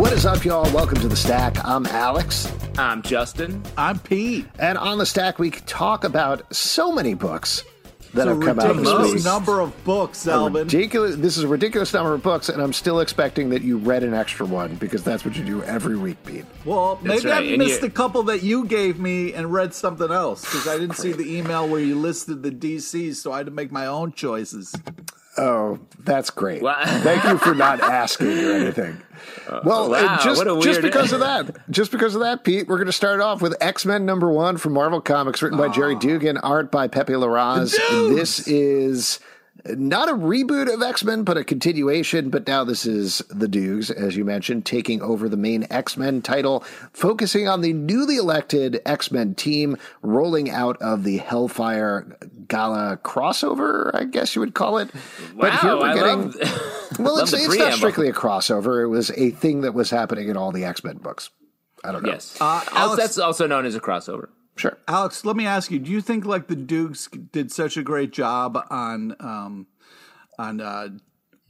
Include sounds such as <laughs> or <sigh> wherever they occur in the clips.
What is up, y'all? Welcome to the Stack. I'm Alex. I'm Justin. I'm Pete. And on the Stack, we talk about so many books that It's a have come out this ridiculous week. number of books, A Alvin. ridiculous. This is a ridiculous number of books, and I'm still expecting that you read an extra one because that's what you do every week, Pete. well, maybe right, I and missed you- a couple that you gave me and read something else because I didn't see the email where you listed the DCs, so I had to make my own choices. Oh, that's great. Wow. <laughs> Thank you for not asking or anything. Well, wow, uh, just, just because of that, just because of that, Pete, we're going to start off with X Men number one from Marvel Comics, written by Gerry Duggan, art by Pepe Larraz. This is not a reboot of X Men, but a continuation. But now this is the Dukes, as you mentioned, taking over the main X Men title, focusing on the newly elected X Men team rolling out of the Hellfire Gala crossover, I guess you would call it. but here Wow, we're I getting. love- <laughs> well, <laughs> it's, it's not strictly a crossover. It was a thing that was happening in all the X Men books. I don't know. Yes. Uh, Alex- that's also known as a crossover. Sure. Alex, let me ask you: Do you think like the Dukes did such a great job on um, on uh,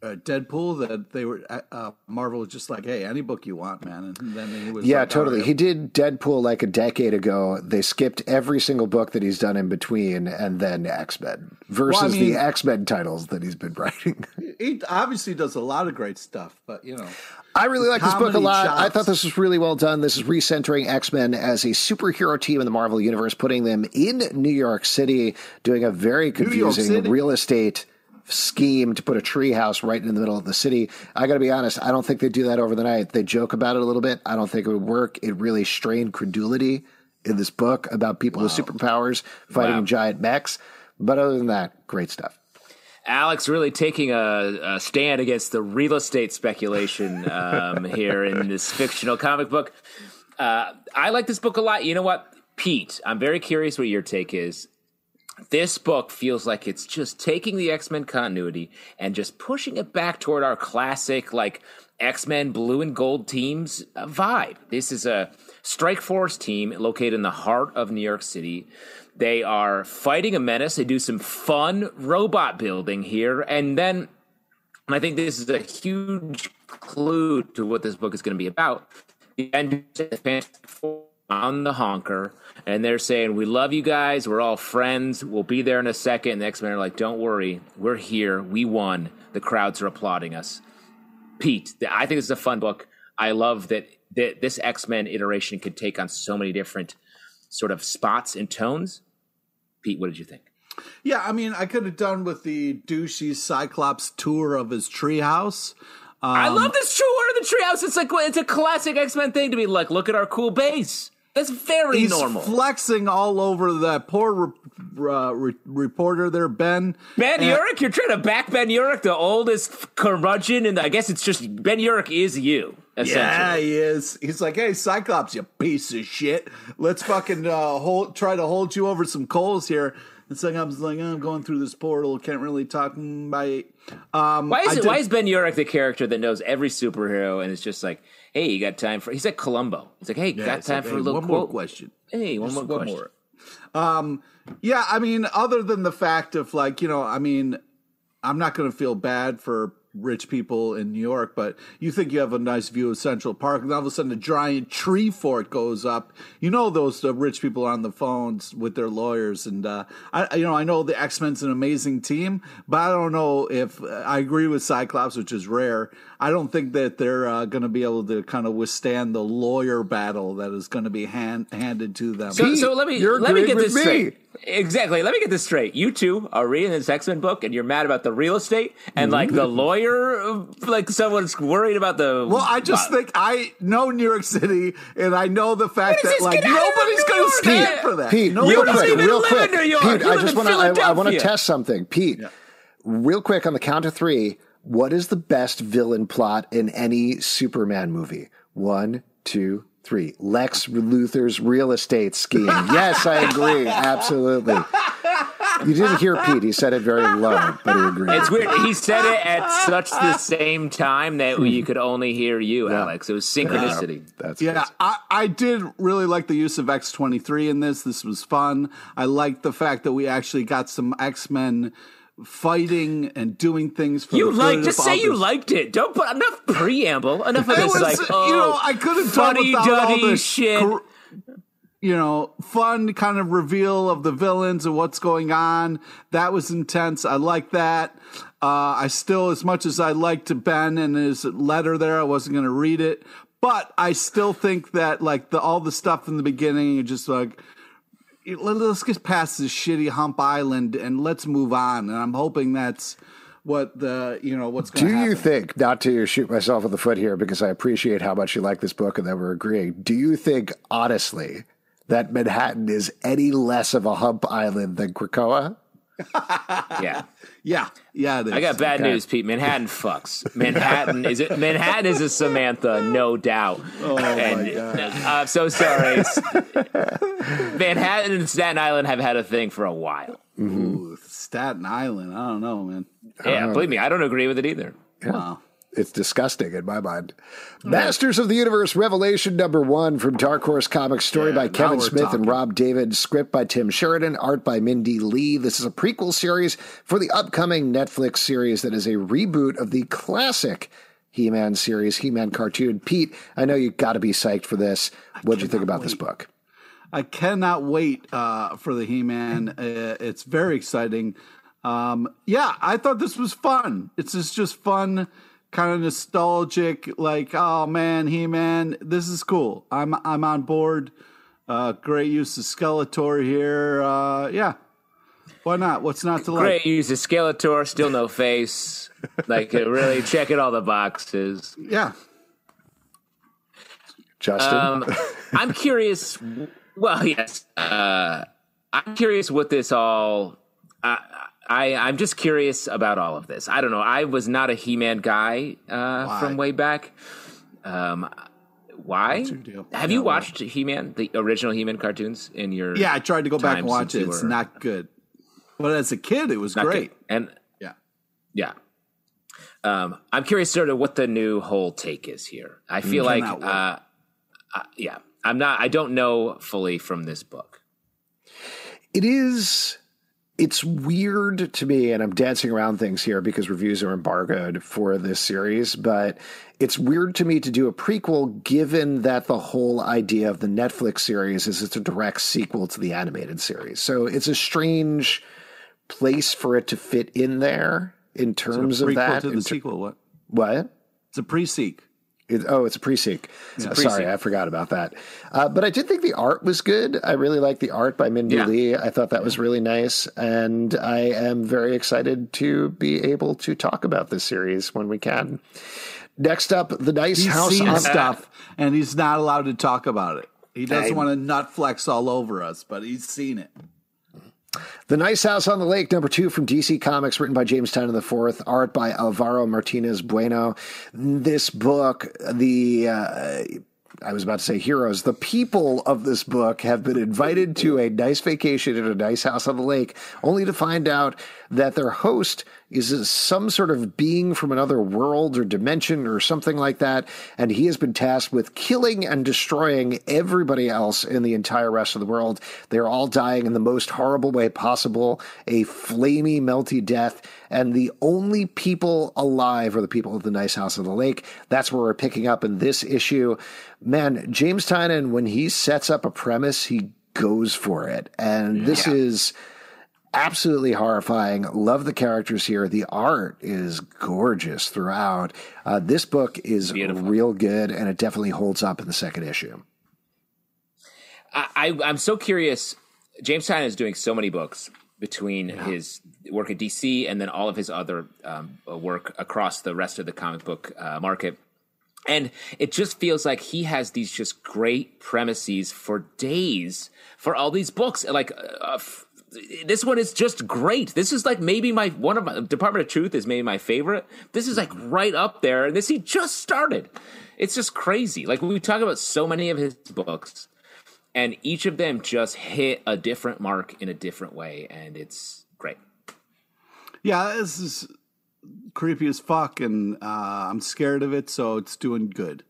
uh, Deadpool that they were uh, uh, Marvel was just like, "Hey, any book you want, man," and then he was Yeah, like, totally. "All right." He did Deadpool like a decade ago. They skipped every single book that he's done in between, and then X Men versus mean- the X Men titles that he's been <laughs> writing. He obviously does a lot of great stuff, but you know, I really like this book a lot. I thought this was really well done. This is recentering X Men as a superhero team in the Marvel Universe, putting them in New York City, doing a very confusing real estate scheme to put a treehouse right in the middle of the city. I got to be honest, I don't think they do that over the night. They joke about it a little bit. I don't think it would work. It really strained credulity in this book about people with superpowers fighting Wow. giant mechs. But other than that, great stuff. Alex really taking a, a stand against the real estate speculation um, <laughs> here in this fictional comic book. Uh, I like this book a lot. You know what, Pete? I'm very curious what your take is. This book feels like it's just taking the X Men continuity and just pushing it back toward our classic, like X Men blue and gold teams uh, vibe. This is a Strike Force team located in the heart of New York City. They are fighting a menace. They do some fun robot building here. And then, and I think this is a huge clue to what this book is going to be about. The end of on the honker, and they're saying, We love you guys. We're all friends. We'll be there in a second. And the X Men are like, Don't worry. We're here. We won. The crowds are applauding us. Pete, I think this is a fun book. I love that, that this X Men iteration could take on so many different sort of spots and tones. Pete, what did you think? Yeah, I mean, I could have done with the douchey Cyclops tour of his treehouse. I love this tour of the treehouse. It's like it's a classic X Men thing to be like, look at our cool base. That's very He's normal. flexing all over that poor re- uh, re- reporter there, Ben. ben And- Urich, you're trying to back Ben Urich, the oldest curmudgeon, and I guess it's just Ben Urich is you. Yeah, he is. He's like, "Hey, Cyclops, you piece of shit. Let's fucking uh, hold, try to hold you over some coals here." And is like, "Oh, "I'm going through this portal. Can't really talk." mm, By um, Why is it, did- why is Ben Urich the character that knows every superhero and it's just like, hey, you got time for? He's like Columbo. He's like, hey, Yeah, got time like, for hey, a little one more quote? question? Hey, one Just more one question. more. Um, yeah, I mean, other than the fact of like, you know, I mean, I'm not going to feel bad for rich people in New York, but you think you have a nice view of Central Park, and all of a sudden a giant tree fort goes up. You know those the rich people on the phones with their lawyers, and uh, I you know I know the X Men's an amazing team, but I don't know if I agree with Cyclops, which is rare. I don't think that they're uh, going to be able to kind of withstand the lawyer battle that is going to be hand, handed to them. So, so let me let me get this me. straight. Exactly. Let me get this straight. You two are reading this X Men book, and you're mad about the real estate, and like the lawyer, uh, like someone's worried about the. Well, I just Wow. think I know New York City, and I know the fact that like Get out of nobody's going to stand man. for that. Pete, Nobody's real don't quick, even real live quick. in New York. Pete, You I just want to I, want to test something. Pete, real quick on the count of three. What is the best villain plot in any Superman movie? One, two, three. Lex Luthor's real estate scheme. yes, I agree. Absolutely. You didn't hear Pete. He said it very low, but he agreed. It's weird. He said it at such the same time that you could only hear you, Alex. It was synchronicity. That's Yeah. I, I did really like the use of X23 in this. This was fun. I liked the fact that we actually got some X Men fighting and doing things for You the like just say you liked it. Don't put enough preamble. Enough of this was, like oh, you know, I could have done fuddy without all duddy this shit. gr- you know, fun kind of reveal of the villains and what's going on. That was intense. I like that. Uh, I still, as much as I liked Ben and his letter there, I wasn't going to read it. But I still think that like the all the stuff in the beginning, you just like let's get past this shitty hump island and let's move on. And I'm hoping that's what the you know what's going Do you think, not to shoot myself in the foot here, because I appreciate how much you like this book and that we're agreeing, do you think, honestly, that Manhattan is any less of a hump island than Krakoa? <laughs> Yeah. Yeah, yeah. I got bad Okay. news, Pete. Manhattan <laughs> fucks. Manhattan is it? Manhattan is a Samantha, no doubt. Oh my God. Uh, I'm so sorry. Manhattan and Staten Island have had a thing for a while. Ooh, Staten Island. I don't know, man. Yeah, believe me, I don't agree with it either. Wow. It's disgusting in my mind. Masters of the Universe Revelation number one from Dark Horse Comics, story Yeah, by Kevin Smith talking. and Rob David, script by Tim Sheridan, art by Mindy Lee. This is a prequel series for the upcoming Netflix series that is a reboot of the classic He Man series, He Man cartoon. Pete, I know you got to be psyched for this. What do you think about this book? I cannot wait uh, for the He Man. Uh, it's very exciting. Um, yeah, I thought this was fun. It's just, just fun, kind of nostalgic. Like, oh man, He Man, this is cool. I'm I'm on board. Uh, great use of Skeletor here. Uh, yeah, why not? What's not to like? Great use of Skeletor, still no face. Like uh, really checking all the boxes. Yeah, Justin? Um, I'm curious. Well, yes, uh, I'm curious what this all. I, I I'm just curious about all of this. I don't know. I was not a He-Man guy uh, from way back. Um, why? Have you watched He-Man, the original He-Man cartoons in your? yeah. I tried to go back and watch it. It's were- not good. But as a kid, it was great. good. And Yeah. yeah. Um, I'm curious sort of what the new whole take is here. I feel like, uh, uh, yeah, I'm not, I don't know fully from this book. it is it's weird to me and i'm dancing around things here because reviews are embargoed for this series but it's weird to me to do a prequel given that the whole idea of the netflix series is it's a direct sequel to the animated series so it's a strange place for it to fit in there in terms of Prequel that to the ter- sequel. What? what It's a pre-seek. It, oh, it's a pre-seq. Uh, Sorry. I forgot about that. Uh, but I did think the art was good. I really liked the art by Mindy Yeah. Lee. I thought that was really nice, and I am very excited to be able to talk about this series when we can. Next up, the Nice He's House seen on stuff, and he's not allowed to talk about it. He doesn't I- want to nut flex all over us, but he's seen it. The Nice House on the Lake, number two from DC Comics, written by James Tynion IV, art by Alvaro Martinez Bueno. This book, the uh, I was about to say heroes. The people of this book have been invited to a nice vacation in a nice house on the lake, only to find out that their host is some sort of being from another world or dimension or something like that. And he has been tasked with killing and destroying everybody else in the entire rest of the world. They're all dying in the most horrible way possible, a flamey, melty death. And the only people alive are the people of the nice house on the lake. That's where we're picking up in this issue. Man, James Tynion, when he sets up a premise, he goes for it. And this Yeah. is absolutely horrifying. Love the characters here. The art is gorgeous throughout. Uh, this book is Beautiful. real good, and it definitely holds up in the second issue. I, I'm so curious. James Tynion is doing so many books between his work at DC and then all of his other um, work across the rest of the comic book uh, market. And it just feels like he has these just great premises for days for all these books. Like, uh, f- this one is just great. This is like maybe my one of my Department of Truth is maybe my favorite. This is like right up there, and this he just started. It's just crazy. Like we talk about so many of his books, and each of them just hit a different mark in a different way, and it's great. Yeah, this is creepy as fuck, and uh, I'm scared of it, so it's doing good.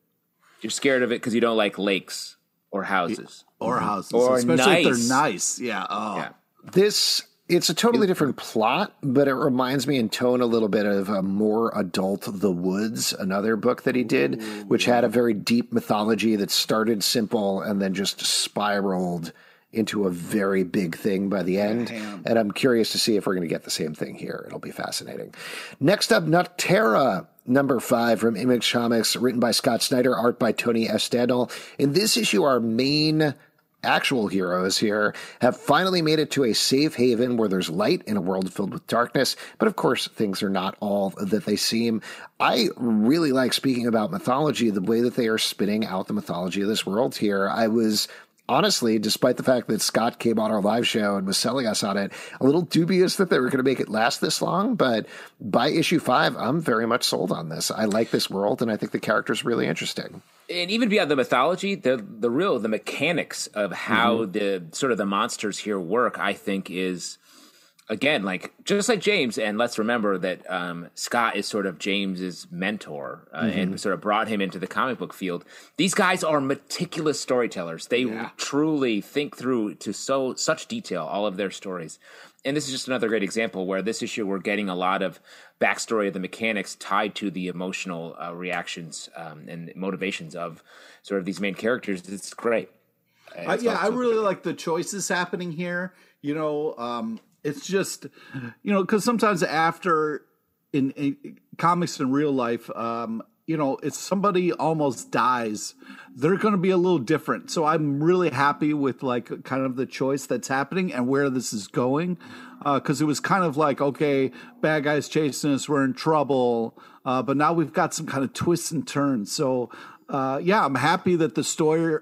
You're scared of it because you don't like lakes or houses. Or houses, Or especially if they're nice. Yeah. Oh. Yeah. This it's a totally different plot, but it reminds me in tone a little bit of a more adult The Woods, another book that he did, which had a very deep mythology that started simple and then just spiraled into a very big thing by the end. And I'm curious to see if we're going to get the same thing here. It'll be fascinating. Next up, Nocterra. Number five from Image Comics, written by Scott Snyder, art by Tony S. Daniel. In this issue, our main actual heroes here have finally made it to a safe haven where there's light in a world filled with darkness. But of course, things are not all that they seem. I really like speaking about mythology, the way that they are spinning out the mythology of this world here. I was honestly, despite the fact that Scott came on our live show and was selling us on it, a little dubious that they were going to make it last this long. But by issue five, I'm very much sold on this. I like this world, and I think the character's really interesting. and even beyond the mythology, the the real the mechanics of how mm-hmm. the sort of the monsters here work, I think is again like just like James. And let's remember that um, Scott is sort of James's mentor uh, and sort of brought him into the comic book field. These guys are meticulous storytellers. They truly think through to so such detail all of their stories. And this is just another great example where this issue we're getting a lot of backstory of the mechanics tied to the emotional uh, reactions um, and motivations of sort of these main characters. It's great. I, yeah, I really like the choices happening here. You know, um, it's just, you know, because sometimes after in, in comics in real life, um, you know, if somebody almost dies, they're going to be a little different. So I'm really happy with like kind of the choice that's happening and where this is going. Because it was kind of like, okay, bad guys chasing us, we're in trouble. Uh, but now we've got some kind of twists and turns. So uh, yeah, I'm happy that the story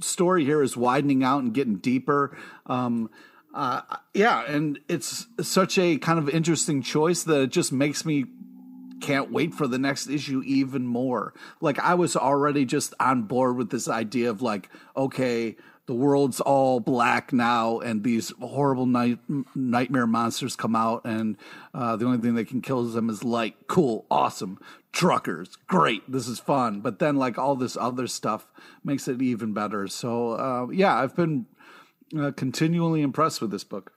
story here is widening out and getting deeper. Um, uh, yeah, and it's such a kind of interesting choice that it just makes me can't wait for the next issue even more. Like I was already just on board with this idea of like, okay, the world's all black now, and these horrible night nightmare monsters come out, and uh, the only thing that can kill them is light. Cool, awesome, truckers, great, this is fun. But then like all this other stuff makes it even better. So uh, yeah, I've been uh, continually impressed with this book.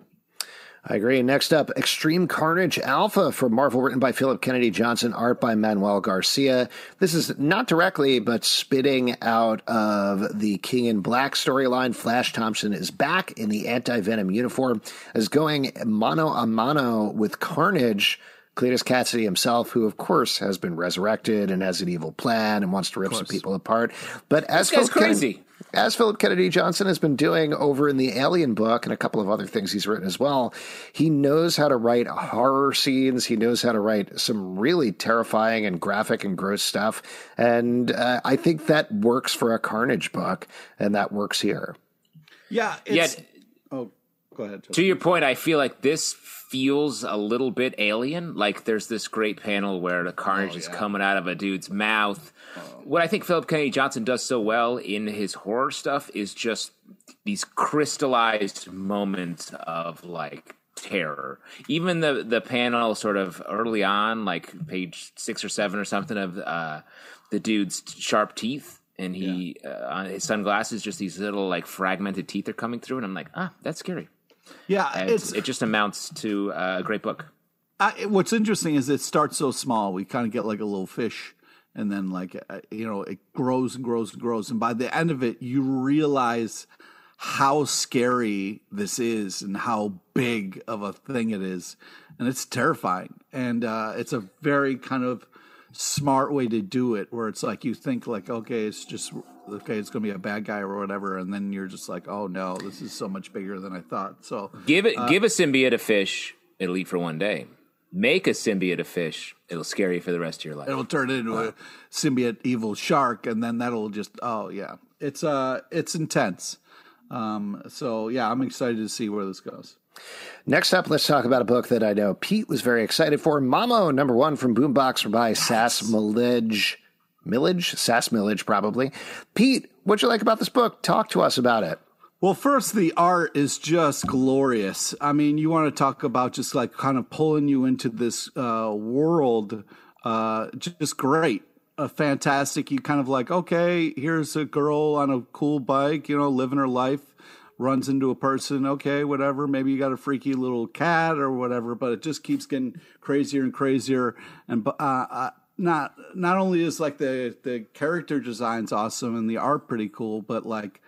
I agree. Next up, Extreme Carnage Alpha from Marvel, written by Phillip Kennedy Johnson, art by Manuel Garcia. This is not directly, but spitting out of the King in Black storyline. Flash Thompson is back in the anti Venom uniform, is going mano a mano with Carnage. Cletus Kasady himself, who of course has been resurrected and has an evil plan and wants to rip some people apart. But as This guy's Phillip Kennedy- crazy. As Phillip Kennedy Johnson has been doing over in the Alien book and a couple of other things he's written as well, he knows how to write horror scenes. He knows how to write some really terrifying and graphic and gross stuff. And uh, I think that works for a Carnage book, and that works here. Yeah, it's, Yet, oh, Go ahead. To your point, I feel like this feels a little bit alien. Like there's this great panel where the carnage Oh, is coming out of a dude's mouth. What I think Phillip Kennedy Johnson does so well in his horror stuff is just these crystallized moments of like terror. Even the the panel sort of early on, like page six or seven or something of uh, the dude's sharp teeth. And he, uh, on his sunglasses, just these little like fragmented teeth are coming through, and I'm like, ah, that's scary. Yeah, And it's it just amounts to uh, a great book. I, what's interesting is it starts so small. We kind of get like a little fish, and then like uh, you know it grows and grows and grows, and by the end of it, you realize how scary this is and how big of a thing it is, and it's terrifying. And uh, it's a very kind of smart way to do it, where it's like you think like okay, it's just okay, it's going to be a bad guy or whatever, and then you're just like, oh no, this is so much bigger than I thought. So Give it, give a symbiote a fish, it'll eat for one day. Make a symbiote a fish, it'll scare you for the rest of your life. it'll turn into a symbiote evil shark and then that'll just oh yeah it's uh it's intense um so yeah i'm excited to see where this goes Next up, let's talk about a book that I know Pete was very excited for. Mamo, number one from Boombox by Sas Milledge. Milledge? Sas Milledge, probably. Pete, what'd you like about this book? Talk to us about it. Well first the art is just glorious. I mean you want to talk about just like kind of pulling you into this uh world uh just great. Uh, fantastic you kind of like okay here's a girl on a cool bike you know living her life runs into a person okay whatever maybe you got a freaky little cat or whatever but it just keeps getting crazier and crazier. And uh, uh not not only is like the the character designs awesome and the art pretty cool but like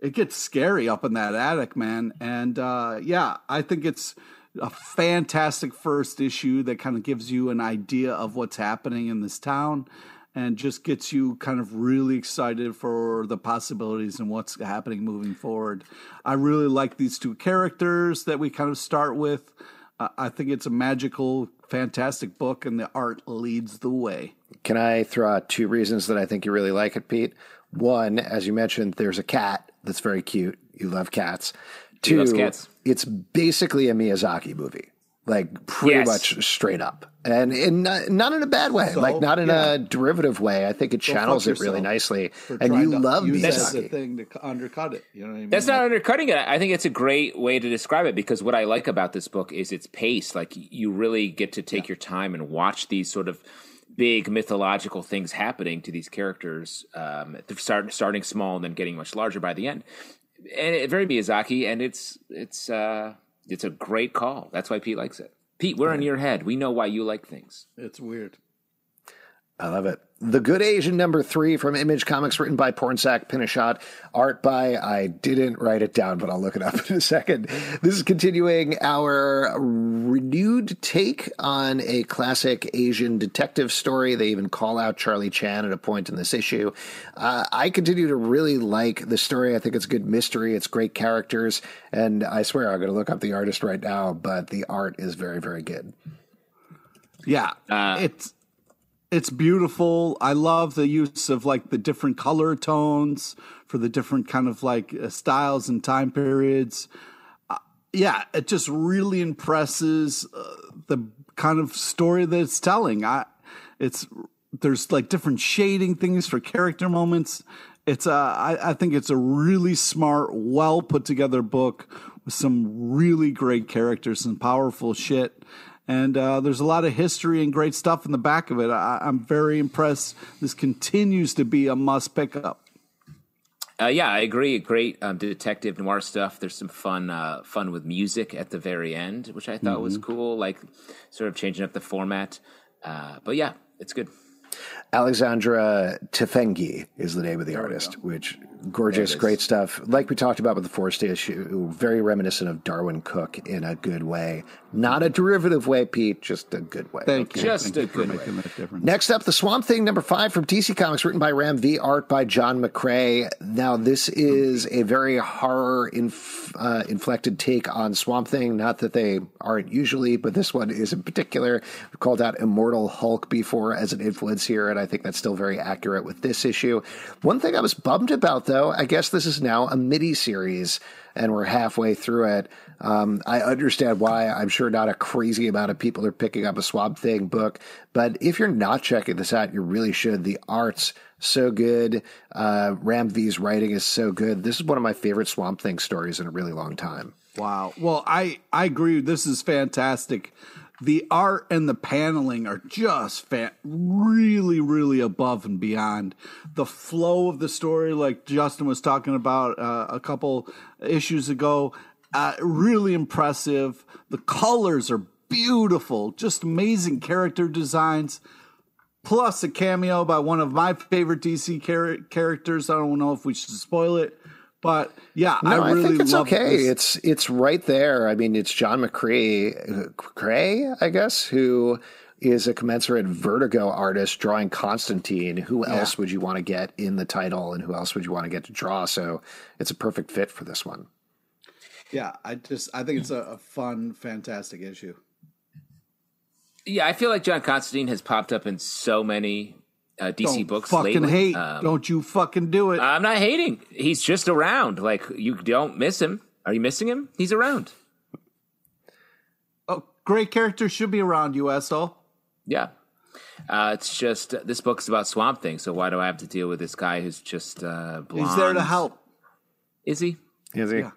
it gets scary up in that attic man and uh yeah i think it's a fantastic first issue that kind of gives you an idea of what's happening in this town and just gets you kind of really excited for the possibilities and what's happening moving forward. I really like these two characters that we kind of start with. Uh, I think it's a magical, fantastic book, and the art leads the way. Can I throw out two reasons that I think you really like it, Pete? One, as you mentioned, there's a cat that's very cute. You love cats. Two, loves cats. it's basically a Miyazaki movie, like pretty Yes. much straight up, and in not, not in a bad way, So, like not in yeah. a derivative way. I think it Go channels it really nicely, and you love use that as a Miyazaki. thing to undercut it. You know what I mean? That's not Like- undercutting it. I think it's a great way to describe it because what I like about this book is its pace. Like you really get to take your time and watch these sort of big mythological things happening to these characters, um, start, starting small and then getting much larger by the end. And it, very Miyazaki, and it's it's uh, it's a great call. That's why Pete likes it. Pete, we're in your head. We know why you like things. It's weird. I love it. The Good Asian number three from Image Comics, written by Pornsak Pichetshote, art by, I didn't write it down, but I'll look it up <laughs> in a second. This is continuing our renewed take on a classic Asian detective story. They even call out Charlie Chan at a point in this issue. Uh, I continue to really like the story. I think it's good mystery, it's great characters, and I swear I'm going to look up the artist right now, but the art is very, very good. Yeah, it's it's beautiful. I love the use of like the different color tones for the different kind of like uh, styles and time periods. Uh, yeah, it just really impresses uh, the kind of story that it's telling. I it's there's like different shading things for character moments. It's uh, I, I think it's a really smart, well put together book with some really great characters and powerful shit and uh, there's a lot of history and great stuff in the back of it. I, I'm very impressed. This continues to be a must pick up. Uh, yeah, I agree. Great um, detective noir stuff. There's some fun, uh, fun with music at the very end, which I thought was cool. Like sort of changing up the format. Uh, but yeah, it's good. Alexandre Tefenkgi is the name of the artist, which gorgeous, great stuff. Like we talked about with the forest issue, very reminiscent of Darwyn Cooke in a good way. Not a derivative way, Pete, just a good way. Thank you. Just Thank a you good way. difference. Next up, The Swamp Thing, number five from DC Comics, written by Ram V, art by John McCrea. Now, this is a very horror inf- uh, inflected take on Swamp Thing. Not that they aren't usually, but this one is in particular. We've called out Immortal Hulk before as an influence. Sense here, and I think that's still very accurate with this issue. One thing I was bummed about, though, I guess this is now a mini series, and we're halfway through it. Um, I understand why. I'm sure not a crazy amount of people are picking up a Swamp Thing book, but if you're not checking this out, you really should. The art's so good. Uh, Ram V's writing is so good. This is one of my favorite Swamp Thing stories in a really long time. Wow. Well, I I agree. This is fantastic. The art and the paneling are just fa- really, really above and beyond. The flow of the story, like Justin was talking about uh, a couple issues ago, uh, really impressive. The colors are beautiful, just amazing character designs. Plus a cameo by one of my favorite DC char- characters. I don't know if we should spoil it, but yeah, No, I I, really think it's love okay. this. It's it's right there. I mean, it's John McCrea, Cray, I guess, who is a commensurate Vertigo artist drawing Constantine. Who else would you want to get in the title, and who else would you want to get to draw? So it's a perfect fit for this one. Yeah, I just I think it's a, a fun, fantastic issue. Yeah, I feel like John Constantine has popped up in so many uh, DC Don't books fucking lately. hate. Um, Don't you fucking do it. I'm not hating. He's just around. Like you don't miss him. Are you missing him? He's around. oh, great character should be around you, asshole. Yeah. Uh, it's just uh, this book is about Swamp Thing, so why do I have to deal with this guy who's just uh, blonde? He's there to help. Is he? Is he? Yeah.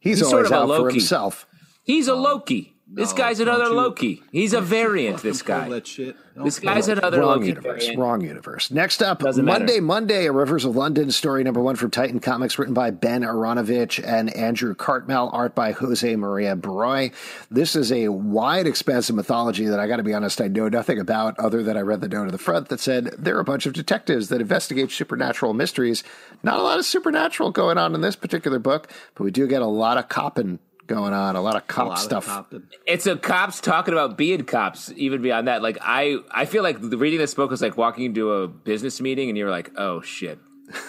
He's, He's always sort of a out for Loki. himself. He's a Loki. This guy's another you- Loki. He's a variant. This guy. that shit. This guy's it. another Wrong Loki. universe. variant. Wrong universe. Next up, Doesn't matter. Monday, Monday, A Rivers of London story number one from Titan Comics, written by Ben Aaronovitch and Andrew Cartmel, art by Jose Maria Beroy. This is a wide, expansive mythology that I got to be honest, I know nothing about other than I read the note at the front that said there are a bunch of detectives that investigate supernatural mysteries. Not a lot of supernatural going on in this particular book, but we do get a lot of copping going on, a lot of A cop lot of stuff. Compton. It's a cops talking about being cops. Even beyond that, like I, I feel like reading this book was like walking into a business meeting, and you're like, "Oh shit,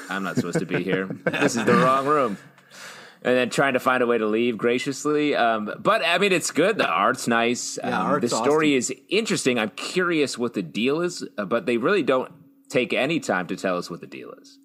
I'm not supposed to be here. this is the <laughs> wrong room." And then trying to find a way to leave graciously. Um, but I mean, it's good. The art's nice. Yeah, um, art's the story awesome. is interesting. I'm curious what the deal is, uh, but they really don't take any time to tell us what the deal is.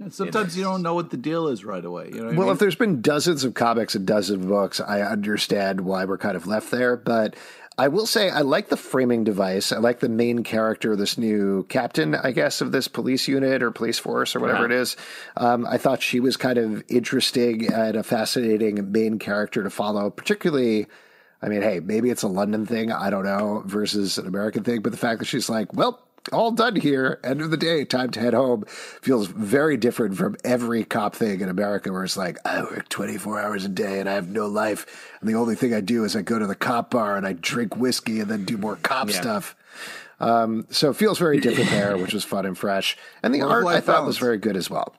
And sometimes you don't know what the deal is right away. You know what I Well, mean? if there's been dozens of comics and dozens of books, I understand why we're kind of left there. But I will say I like the framing device. I like the main character, this new captain, I guess, of this police unit or police force or whatever it is. Um, I thought she was kind of interesting and a fascinating main character to follow, particularly. I mean, hey, maybe it's a London thing, I don't know, versus an American thing. But the fact that she's like, well, all done here. End of the day, time to head home. Feels very different from every cop thing in America where it's like, I work 24 hours a day and I have no life. And the only thing I do is I go to the cop bar and I drink whiskey and then do more cop Yeah. stuff. Um, so it feels very different there, which was fun and fresh. And the art I thought balance. was very good as well.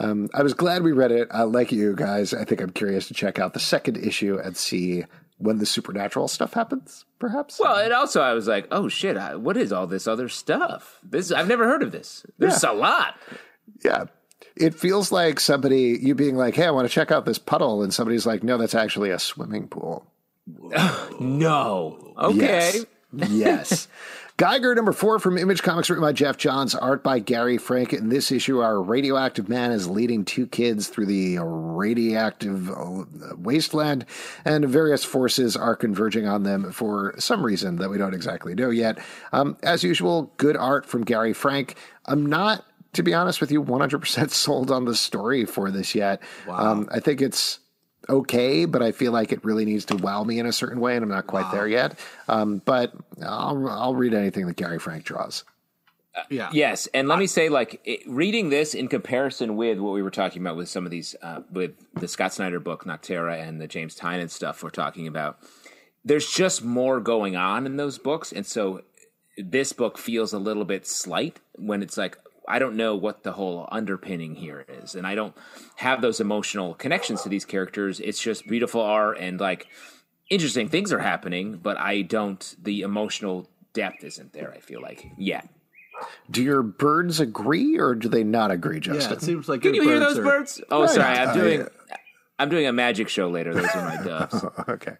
Um, I was glad we read it. Uh, like you guys, I think I'm curious to check out the second issue and see when the supernatural stuff happens, perhaps. Well, and also I was like, "Oh shit, I, what is all this other stuff? This I've never heard of this. There's a lot." Yeah. It feels like somebody, you being like, hey, I want to check out this puddle. And somebody's like, no, that's actually a swimming pool. <laughs> No. Okay. Yes. yes. <laughs> Geiger number four from Image Comics, written by Geoff Johns, art by Gary Frank. In this issue, our radioactive man is leading two kids through the radioactive uh, wasteland, and various forces are converging on them for some reason that we don't exactly know yet. Um, as usual, good art from Gary Frank. I'm not, to be honest with you, 100% <laughs> sold on the story for this yet. Um, I think it's okay, but I feel like it really needs to wow me in a certain way, and I'm not quite there yet. Um, but I'll I'll read anything that Gary Frank draws. yeah. Yes, and let me say, like it, reading this in comparison with what we were talking about with some of these, uh, with the Scott Snyder book Nocterra and the James Tynion stuff we're talking about. There's just more going on in those books, and so this book feels a little bit slight when it's like I don't know what the whole underpinning here is, and I don't have those emotional connections to these characters. It's just beautiful art and like interesting things are happening, but I don't. The emotional depth isn't there. I feel like yet. Do your birds agree, or do they not agree, Yeah, Justin? it seems like Can your you hear those are- birds? Oh, sorry. I'm I- doing. I'm doing a magic show later. Those are my <laughs> doves. okay.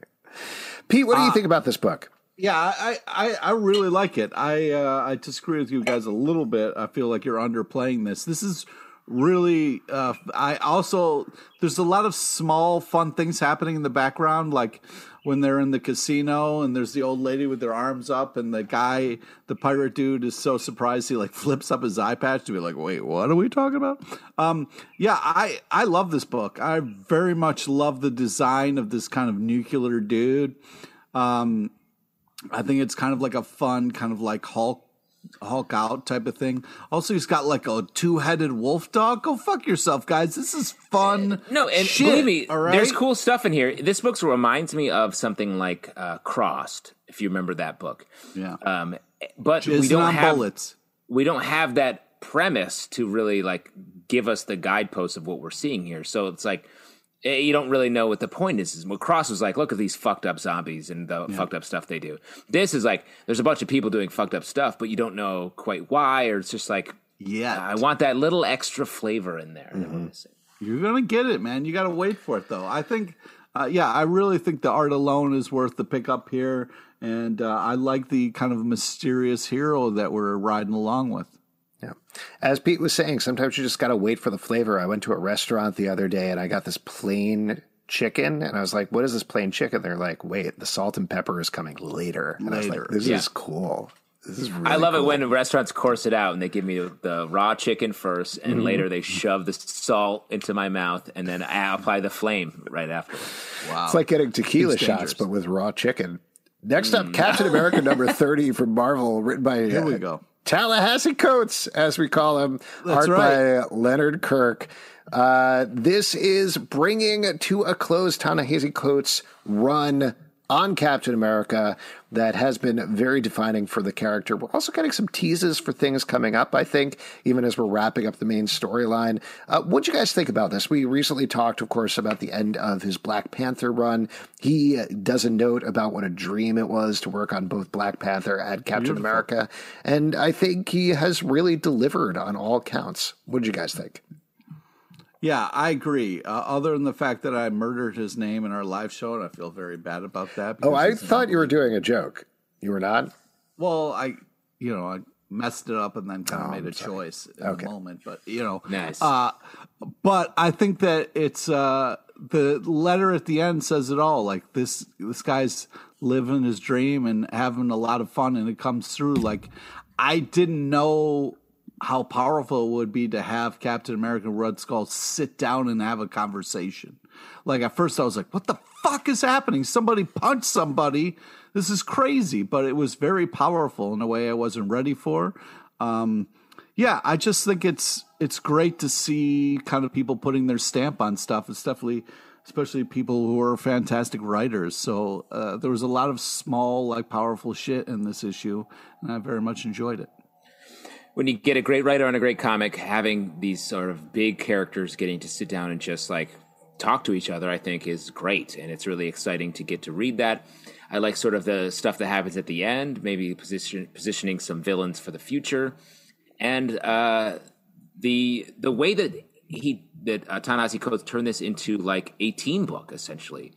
Pete, what do you uh, think about this book? Yeah, I, I, I really like it. I uh, I disagree with you guys a little bit. I feel like you're underplaying this. This is really. Uh, I also there's a lot of small fun things happening in the background, like when they're in the casino and there's the old lady with their arms up, and the guy, the pirate dude, is so surprised he like <laughs> flips up his eye patch to be like, "Wait, what are we talking about?" Um, yeah, I I love this book. I very much love the design of this kind of nuclear dude. Um, I think it's kind of like a fun, kind of like Hulk Hulk out type of thing. Also, he's got like a two headed wolf dog. Go fuck yourself, guys. This is fun. No, and shit, believe me, all right? there's cool stuff in here. This book reminds me of something like uh, Crossed, if you remember that book. Yeah. Um, but we don't have bullets. we don't have that premise to really like give us the guideposts of what we're seeing here. So it's like eh, you don't really know what the point is. What Cross was like, look at these fucked up zombies and the fucked up stuff they do. This is like there's a bunch of people doing fucked up stuff, but you don't know quite why, or it's just like Yeah. I want that little extra flavor in there. Mm-hmm. You're gonna get it, man. You got to wait for it, though. I think, uh, yeah, I really think the art alone is worth the pickup here, and uh, I like the kind of mysterious hero that we're riding along with. Yeah. As Pete was saying, sometimes you just got to wait for the flavor. I went to a restaurant the other day and I got this plain chicken and I was like, what is this plain chicken? They're like, wait, the salt and pepper is coming later. And I was Later. like, this Yeah. is cool. This is really I love cool. it when restaurants course it out and they give me the raw chicken first, and Mm-hmm. later they shove the salt into my mouth, and then I apply the flame right after. Wow. It's like getting tequila Seems shots, dangerous. but with raw chicken. Next up, Captain America number 30 from Marvel, written by Here we uh, go. Tallahassee Coates, as we call him, That's art by Leonard Kirk. Uh, this is bringing to a close Ta-Nehisi Coates' run on Captain America that has been very defining for the character. We're also getting some teases for things coming up, I think, even as we're wrapping up the main storyline. Uh, what do you guys think about this? We recently talked, of course, about the end of his Black Panther run. He does a note about what a dream it was to work on both Black Panther and Captain America. And I think he has really delivered on all counts. What did you guys think? Yeah, I agree. Uh, other than the fact that I murdered his name in our live show, and I feel very bad about that. Oh, I thought you were doing a joke. You were not? Well, I, you know, I messed it up and then kind of Oh, made I'm a sorry. choice in Okay. the moment. But you know, Nice. Uh, but I think that it's uh, the letter at the end says it all. Like this, this guy's living his dream and having a lot of fun, and it comes through. Like I didn't know how powerful it would be to have Captain America Red Skull sit down and have a conversation. Like at first I was like, what the fuck is happening? Somebody punched somebody. This is crazy. But it was very powerful in a way I wasn't ready for. Um, yeah, I just think it's it's great to see kind of people putting their stamp on stuff. It's definitely especially people who are fantastic writers. So uh, there was a lot of small, like powerful shit in this issue, and I very much enjoyed it. When you get a great writer on a great comic, having these sort of big characters getting to sit down and just like talk to each other, I think is great. And it's really exciting to get to read that. I like sort of the stuff that happens at the end, maybe position, positioning some villains for the future. And uh, the the way that he that uh, Ta-Nehisi Coates turned this into like a teen book essentially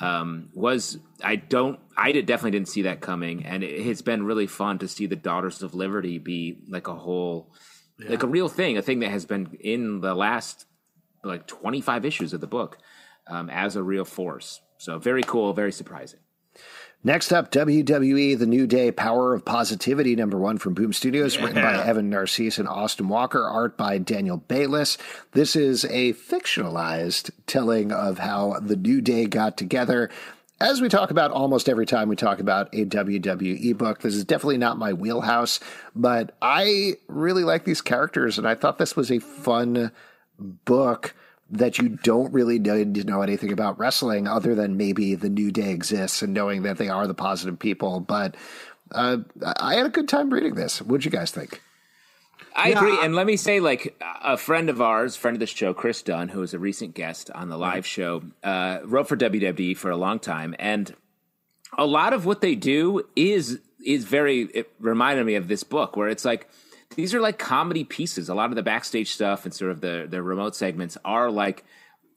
um, was I don't I did, definitely didn't see that coming, and it, has been really fun to see the Daughters of Liberty be like a whole like a real thing, a thing that has been in the last like twenty five issues of the book um, as a real force. So very cool, very surprising. Next up, WWE The New Day Power of Positivity, number one from Boom Studios, written by Evan Narcisse and Austin Walker, art by Daniel Bayliss. This is a fictionalized telling of how the New Day got together. As we talk about almost every time we talk about a WWE book, this is definitely not my wheelhouse, but I really like these characters, and I thought this was a fun book that you don't really need to know anything about wrestling other than maybe the New Day exists and knowing that they are the positive people. But uh, I had a good time reading this. What'd you guys think? I agree. And let me say, like, a friend of ours, friend of the show, Chris Dunn, who was a recent guest on the live show, uh, wrote for WWE for a long time. And a lot of what they do is is very it reminded me of this book where it's like these are like comedy pieces a lot of the backstage stuff and sort of the the remote segments are like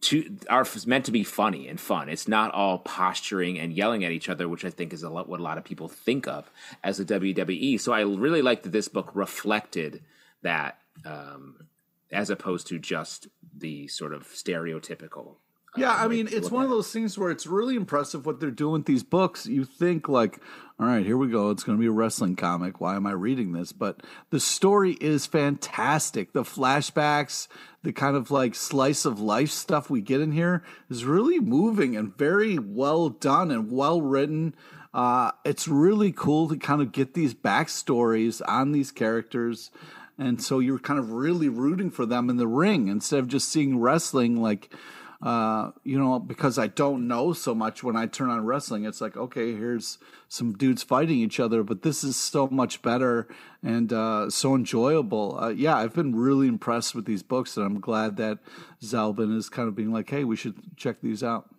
to are meant to be funny and fun. It's not all posturing and yelling at each other, which I think is a lot what a lot of people think of as the WWE. So I really like that this book reflected that, um, as opposed to just the sort of stereotypical. Yeah, I mean, it's one of those things where it's really impressive what they're doing with these books. You think like, all right, here we go. It's going to be a wrestling comic. Why am I reading this? But the story is fantastic. The flashbacks, the kind of like slice of life stuff we get in here is really moving and very well done and well written. Uh, it's really cool to kind of get these backstories on these characters. And so you're kind of really rooting for them in the ring instead of just seeing wrestling like, uh, you know, because I don't know so much when I turn on wrestling, it's like, okay, here's some dudes fighting each other, but this is so much better and uh, so enjoyable. Uh, yeah, I've been really impressed with these books, and I'm glad that Zalben is kind of being like, hey, we should check these out.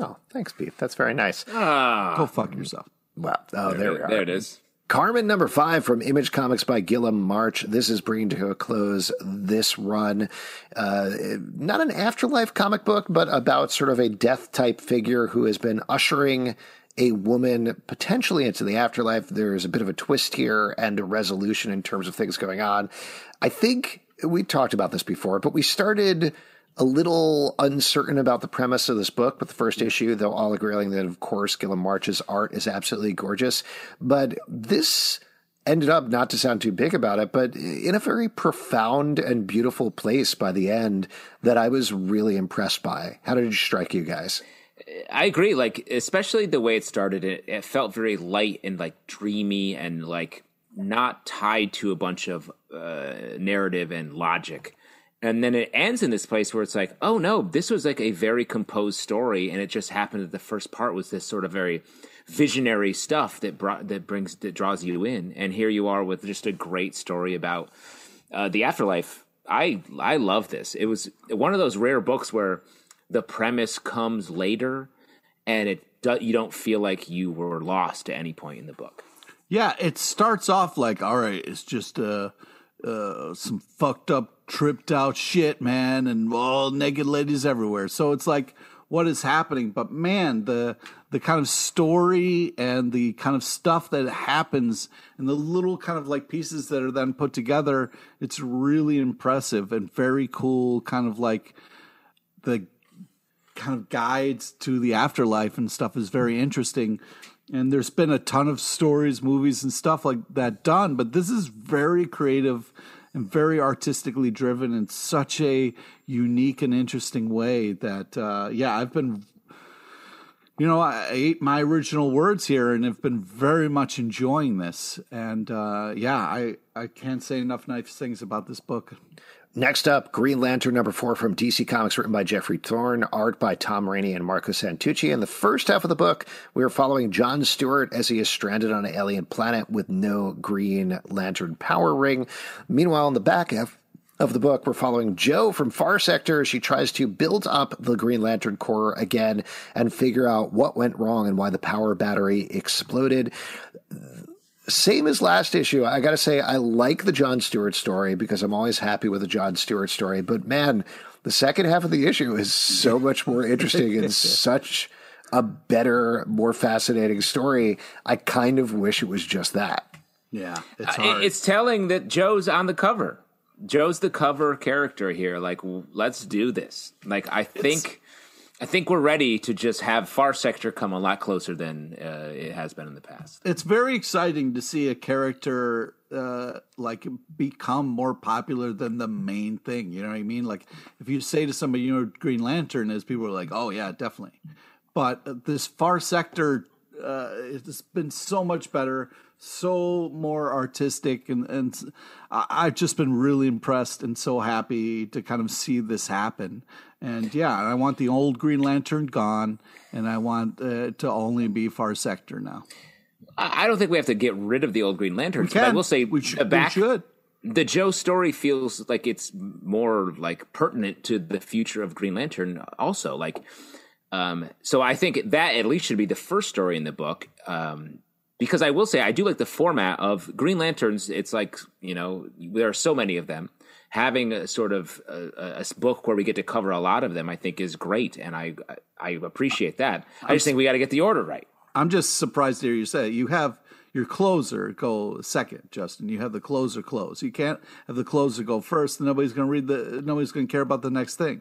Oh, thanks, Pete. That's very nice. Go fuck yourself. Well, Oh, there, we are. There it is. Karmen number five from Image Comics by Guillem March. This is bringing to a close this run. Uh, not an afterlife comic book, but about sort of a death type figure who has been ushering a woman potentially into the afterlife. There is a bit of a twist here and a resolution in terms of things going on. I think we talked about this before, but we started a little uncertain about the premise of this book but the first issue, though all agreeing that, of course, Guillem March's art is absolutely gorgeous. But this ended up, not to sound too big about it, but in a very profound and beautiful place by the end that I was really impressed by. How did it strike you guys? I agree. Like, especially the way it started, it, it felt very light and like dreamy and like not tied to a bunch of uh, narrative and logic. And then it ends in this place where it's like, oh no, this was like a very composed story, and it just happened that the first part was this sort of very visionary stuff that brought that brings that draws you in, and here you are with just a great story about uh, the afterlife. I I love this. It was one of those rare books where the premise comes later, and it do, you don't feel like you were lost at any point in the book. Yeah, it starts off like, all right, it's just uh, uh, some fucked up, tripped out shit, man, and all naked ladies everywhere. So it's like, what is happening? But man, the the kind of story and the kind of stuff that happens and the little kind of like pieces that are then put together, it's really impressive and very cool. Kind of like the kind of guides to the afterlife and stuff is very interesting. And there's been a ton of stories, movies, and stuff like that done, but this is very creative and very artistically driven in such a unique and interesting way that, uh, yeah, I've been, you know, I ate my original words here and have been very much enjoying this. And uh, yeah, I, I can't say enough nice things about this book. Next up, Green Lantern number four from DC Comics, written by Geoffrey Thorne, art by Tom Raney and Marco Santucci. In the first half of the book, we are following John Stewart as he is stranded on an alien planet with no Green Lantern power ring. Meanwhile, in the back half of the book, we're following Joe from Far Sector. as She tries to build up the Green Lantern Corps again and figure out what went wrong and why the power battery exploded same as last issue. I got to say, I like the John Stewart story because I'm always happy with a John Stewart story. But man, the second half of the issue is so much more interesting and <laughs> such a better, more fascinating story. I kind of wish it was just that. Yeah, it's Uh, hard. it- It's telling that Joe's on the cover. Joe's the cover character here. Like, w- let's do this. Like, I think, I think we're ready to just have Far Sector come a lot closer than uh, it has been in the past. it's very exciting to see a character uh, like become more popular than the main thing. You know what I mean? Like if you say to somebody, you know, Green Lantern is, people are like, oh yeah, definitely. But uh, this Far Sector, uh, it's been so much better, so more artistic, and and I've just been really impressed and so happy to kind of see this happen. And yeah, I want the old Green Lantern gone, and I want uh, to only be Far Sector now. I, don't think we have to get rid of the old Green Lanterns. but I will say, We back, we should. the Joe story feels like it's more like pertinent to the future of Green Lantern. Also, like, um, so I think that at least should be the first story in the book. Um, because I will say I do like the format of Green Lanterns. It's like you know there are so many of them having a sort of a book where we get to cover a lot of them, I think is great, and I I appreciate that. I just think we got to get the order right. I'm just surprised to hear you say it. you have your closer go second, Justin. You have the closer close. You can't have the closer go first. Nobody's going to read the. Nobody's going to care about the next thing.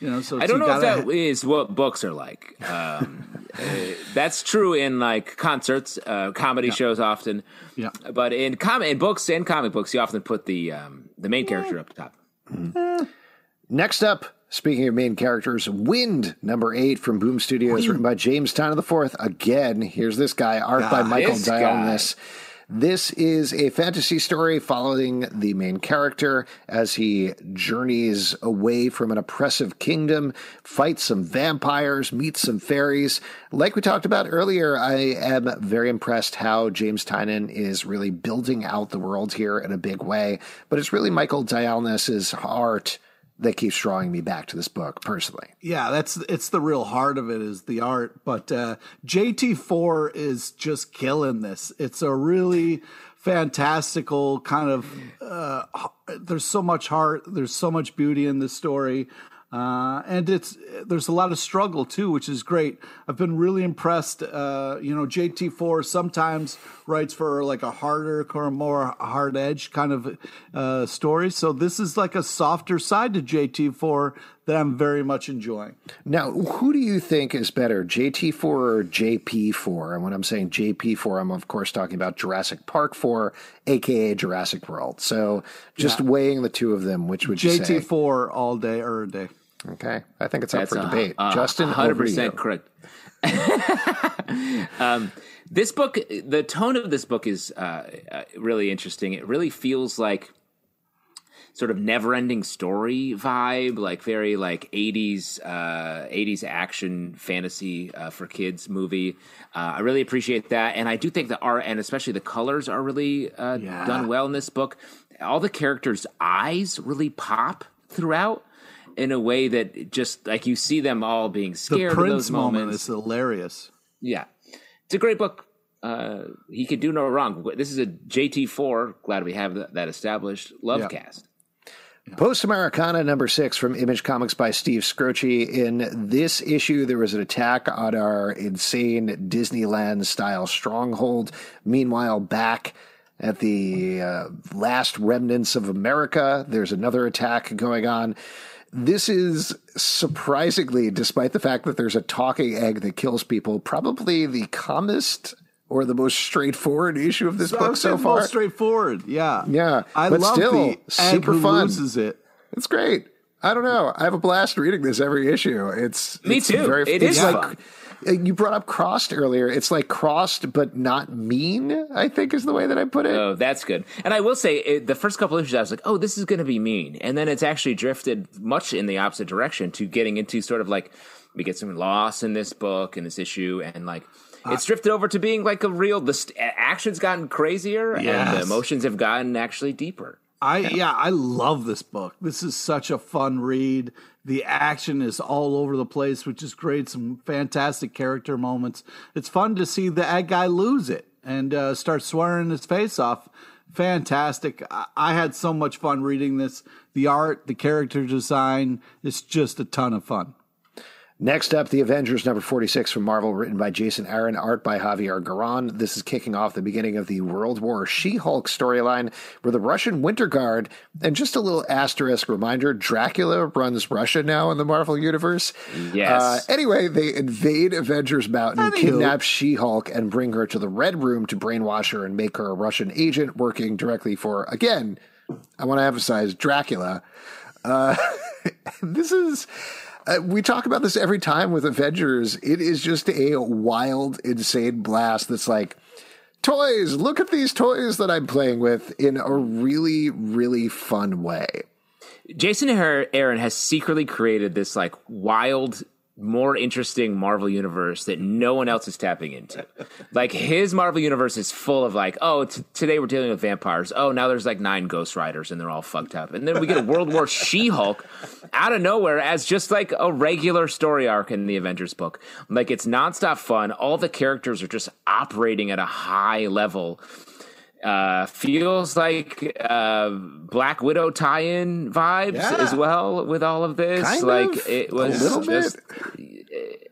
You know, so I don't know if gotta that is what books are like. Um, uh, <laughs> that's true in like concerts, uh, comedy shows often. Yeah. But in com- in books and comic books, you often put the um, the main character up top. Next up, speaking of main characters, Wynd, number eight from Boom Studios, written by James Tynion IV. Again, here's this guy, art by Michael this guy. Dialynas. This is a fantasy story following the main character as he journeys away from an oppressive kingdom, fights some vampires, meets some fairies. Like we talked about earlier, I am very impressed how James Tynion is really building out the world here in a big way. But it's really Michael Dialynas's art that keeps drawing me back to this book personally. Yeah, that's it's the real heart of it is the art. But uh, JT4 is just killing this. It's a really fantastical kind of. Uh, there's so much heart. There's so much beauty in this story. Uh, and it's there's a lot of struggle too, which is great. I've been really impressed. Uh, you know, JT4 sometimes writes for like a harder or more hard edge kind of uh, story. So this is like a softer side to JT4 that I'm very much enjoying. Now, who do you think is better, JT4 or JP4? And when I'm saying JP4, I'm of course talking about Jurassic Park 4, aka Jurassic World. So just weighing the two of them, which would you say? JT4 all day or a day. Okay, I think it's up for a- debate. Justin, hundred over to you. percent correct. <laughs> um, this book, the tone of this book is uh, uh, really interesting. It really feels like sort of never-ending story vibe, like very like '80s uh, '80s action fantasy uh, for kids movie. Uh, I really appreciate that, and I do think the art and especially the colors are really uh, Yeah. done well in this book. All the characters' eyes really pop throughout in a way that just like you see them all being The scared of Prince those moment moments. is hilarious. Yeah, it's a great book. Uh, he could do no wrong. This is a JT four. Glad we have that, that established. Love Yeah. cast. Post Americana number six from Image Comics by Steve Skroce. In this issue, there was an attack on our insane Disneyland style stronghold. Meanwhile, back at the uh, last remnants of America, there's another attack going on. This is surprisingly, despite the fact that there's a talking egg that kills people, probably the calmest or the most straightforward issue of this I book so far. most straightforward. Yeah, Yeah, I but love still, the egg super who fun. loses it. It's great. I don't know. I have a blast reading this every issue. It's Me it's too. Very, It it's is like fun. Uh, you brought up crossed earlier. It's like crossed but not mean. I think is the way that I put it. Oh, that's good. And I will say, it, the first couple issues, I was like, "Oh, this is going to be mean," and then it's actually drifted much in the opposite direction to getting into sort of like we get some loss in this book and this issue, and like it's drifted over to being like a real. The st- action's gotten crazier, and the emotions have gotten actually deeper. I yeah. I love this book. This is such a fun read. The action is all over the place, which is great. Some fantastic character moments. It's fun to see that guy lose it and uh, start swearing his face off. Fantastic. I, I had so much fun reading this. The art, the character design, it's just a ton of fun. Next up, The Avengers number 46 from Marvel, written by Jason Aaron, art by Javier Garrón. This is kicking off the beginning of the World War She Hulk storyline, where the Russian Winter Guard, and just a little asterisk reminder Dracula runs Russia now in the Marvel Universe. Yes. Uh, anyway, they invade Avengers Mountain, kidnap She Hulk, and bring her to the Red Room to brainwash her and make her a Russian agent working directly for, again, I want to emphasize Dracula. Uh, <laughs> this is. Uh, we talk about this every time with Avengers. It is just a wild, insane blast that's like, toys, look at these toys that I'm playing with in a really, really fun way. Jason Aaron has secretly created this like wild, more interesting Marvel universe that no one else is tapping into. like his Marvel universe is full of like, oh, t- today we're dealing with vampires. Oh, now there's like nine Ghost Riders and they're all fucked up. And then we get a World War She-Hulk out of nowhere as just like a regular story arc in the Avengers book. Like it's nonstop fun. All the characters are just operating at a high level Uh, feels like uh, Black Widow tie-in vibes Yeah. as well with all of this. Kind like of. it A was little just,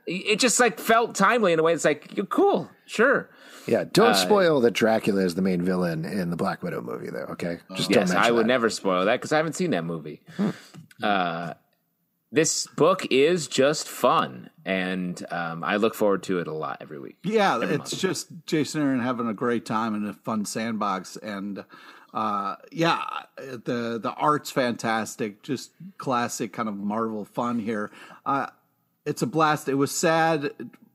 It just like felt timely in a way. It's like you're cool, sure. Yeah, don't spoil that Dracula is the main villain in the Black Widow movie, though. Okay, just don't Yes, I would that. never spoil that because I haven't seen that movie. Uh, this book is just fun, and um, I look forward to it a lot every week. Yeah, Every it's month. just Jason Aaron having a great time in a fun sandbox, and uh, yeah, the the art's fantastic, just classic kind of Marvel fun here. Uh, it's a blast. It was sad.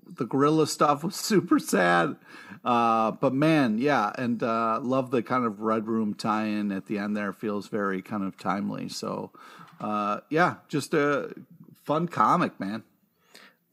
The gorilla stuff was <laughs> super sad, uh, but man, yeah, and uh, love the kind of Red Room tie-in at the end. There feels very kind of timely. So, uh, yeah, just a fun comic, man.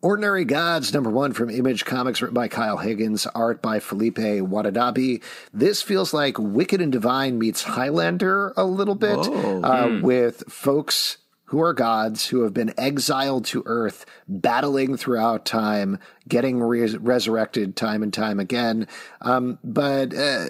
Ordinary Gods, number one from Image Comics, written by Kyle Higgins, art by Felipe Watanabe. This feels like Wicked and Divine meets Highlander a little bit, uh, with folks who are gods who have been exiled to Earth, battling throughout time, getting res- resurrected time and time again. Um, but uh,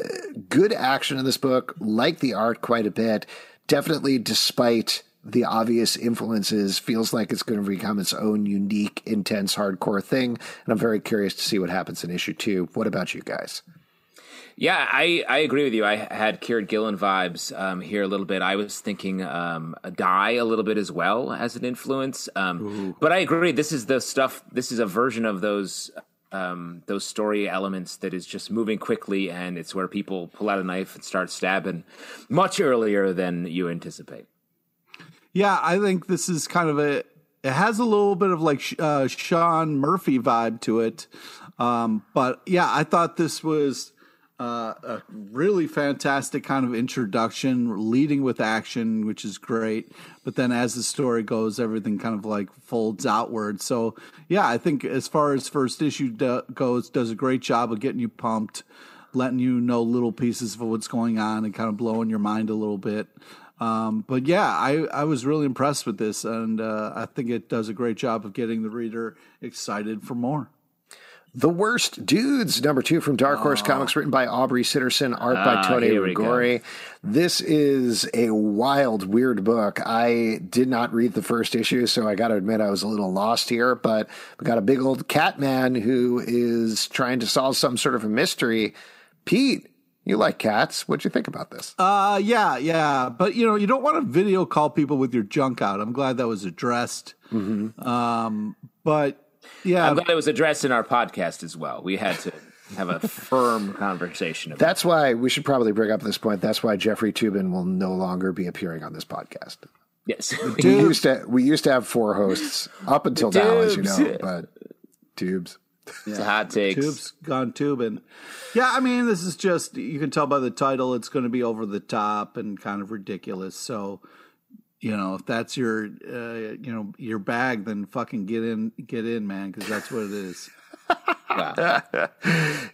good action in this book, like the art quite a bit. Definitely, despite the obvious influences feels like it's going to become its own unique, intense, hardcore thing. And I'm very curious to see what happens in issue two. What about you guys? Yeah, I, I agree with you. I had Kieron Gillen vibes um, here a little bit. I was thinking um, a guy a little bit as well as an influence. Um, but I agree. This is the stuff. This is a version of those um, those story elements that is just moving quickly, and it's where people pull out a knife and start stabbing much earlier than you anticipate. Yeah, I think this is kind of a. It has a little bit of like uh, Sean Murphy vibe to it, um, but yeah, I thought this was uh, a really fantastic kind of introduction, leading with action, which is great. But then as the story goes, everything kind of like folds outward. So yeah, I think as far as first issue do- goes, does a great job of getting you pumped, letting you know little pieces of what's going on, and kind of blowing your mind a little bit. Um, but yeah, I, I was really impressed with this, and uh, I think it does a great job of getting the reader excited for more. The Worst Dudes, number two from Dark Horse Comics, written by Aubrey Sitterson, art by Ah, Tony here. Rigori. This is a wild, weird book. I did not read the first issue, so I got to admit I was a little lost here. But we got a big old cat man who is trying to solve some sort of a mystery. Pete, you like cats. What'd you think about this? Uh, yeah, yeah, but you know, you don't want to video call people with your junk out. I'm glad that was addressed. Um, but yeah, I'm glad it was addressed in our podcast as well. We had to have a firm conversation about That's why we should probably bring up this point. That's why Jeffrey Toobin will no longer be appearing on this podcast. Yes. We used to we used to have four hosts up until now, as you know, but tubes. It's a hot takes. tubes gone tubing. Yeah, I mean, this is just you can tell by the title it's going to be over the top and kind of ridiculous. So, you know, if that's your uh, you know your bag, then fucking get in, get in, man, because that's what it is. <laughs>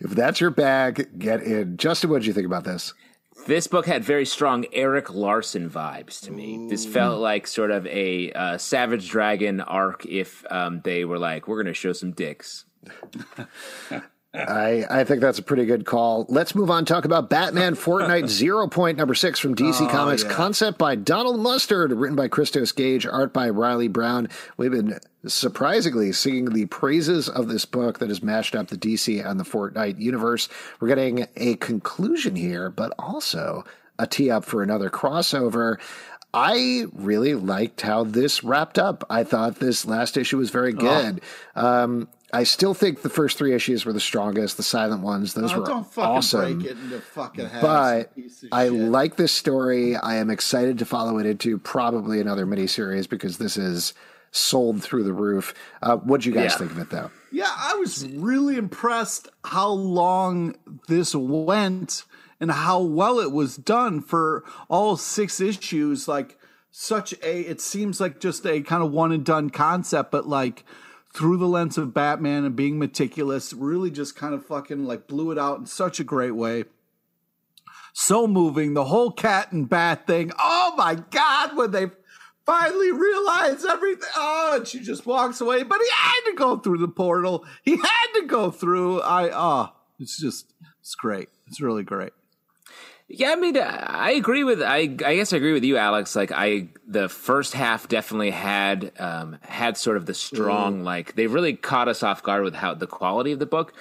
If that's your bag, get in. Justin, what did you think about this? This book had very strong Erik Larsen vibes to me. This felt like sort of a uh, Savage Dragon arc if um, they were like, we're going to show some dicks. I, I think that's a pretty good call. Let's move on. Talk about Batman <laughs> Fortnite Zero Point number six from DC Comics. yeah. Concept by Donald Mustard, written by Christos Gage, art by Reilly Brown. We've been surprisingly singing the praises of this book that has mashed up the DC and the Fortnite universe. We're getting a conclusion here, but also a tee up for another crossover. I really liked how this wrapped up. I thought this last issue was very good. Um, I still think the first three issues were the strongest, the silent ones. Those Oh, were don't fucking awesome. break it into fucking. But I shit. like this story. I am excited to follow it into probably another miniseries because this is sold through the roof. Uh, what do you guys Yeah. think of it, though? Yeah, I was really impressed how long this went and how well it was done for all six issues. Like such a, it seems like just a kind of one and done concept, but like through the lens of Batman and being meticulous, really just kind of fucking like blew it out in such a great way. So moving, the whole cat and bat thing. Oh my God, when they finally realize everything. Oh, and she just walks away. But he had to go through the portal. He had to go through. I oh, it's just it's great. It's really great. Yeah, I mean, I agree with I. I guess I agree with you, Alex. Like, I the first half definitely had um, had sort of the strong like they really caught us off guard with how the quality of the book.